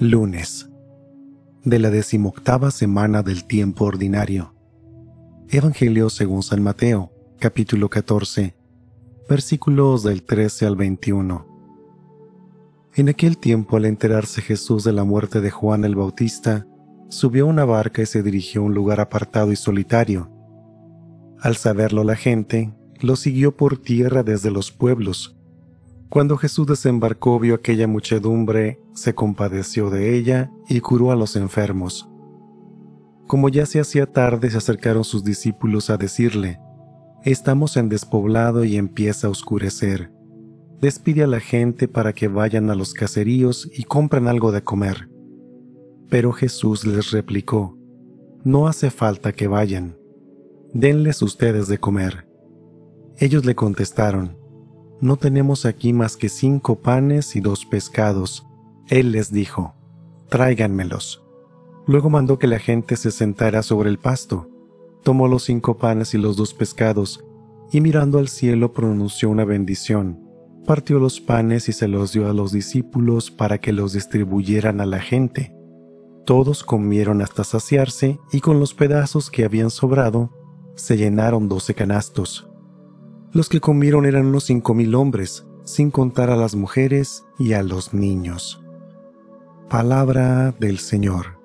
Lunes de la decimoctava semana del tiempo ordinario. Evangelio según San Mateo, capítulo 14, versículos del 13 al 21. En aquel tiempo, al enterarse Jesús de la muerte de Juan el Bautista, subió a una barca y se dirigió a un lugar apartado y solitario. Al saberlo la gente, lo siguió por tierra desde los pueblos, cuando Jesús desembarcó vio aquella muchedumbre, se compadeció de ella y curó a los enfermos. Como ya se hacía tarde, se acercaron sus discípulos a decirle, Estamos en despoblado y empieza a oscurecer. Despide a la gente para que vayan a los caseríos y compren algo de comer. Pero Jesús les replicó, No hace falta que vayan. Denles ustedes de comer. Ellos le contestaron, no tenemos aquí más que cinco panes y dos pescados. Él les dijo, tráiganmelos. Luego mandó que la gente se sentara sobre el pasto. Tomó los cinco panes y los dos pescados, y mirando al cielo pronunció una bendición. Partió los panes y se los dio a los discípulos para que los distribuyeran a la gente. Todos comieron hasta saciarse y con los pedazos que habían sobrado, se llenaron doce canastos. Los que comieron eran unos cinco mil hombres, sin contar a las mujeres y a los niños. Palabra del Señor.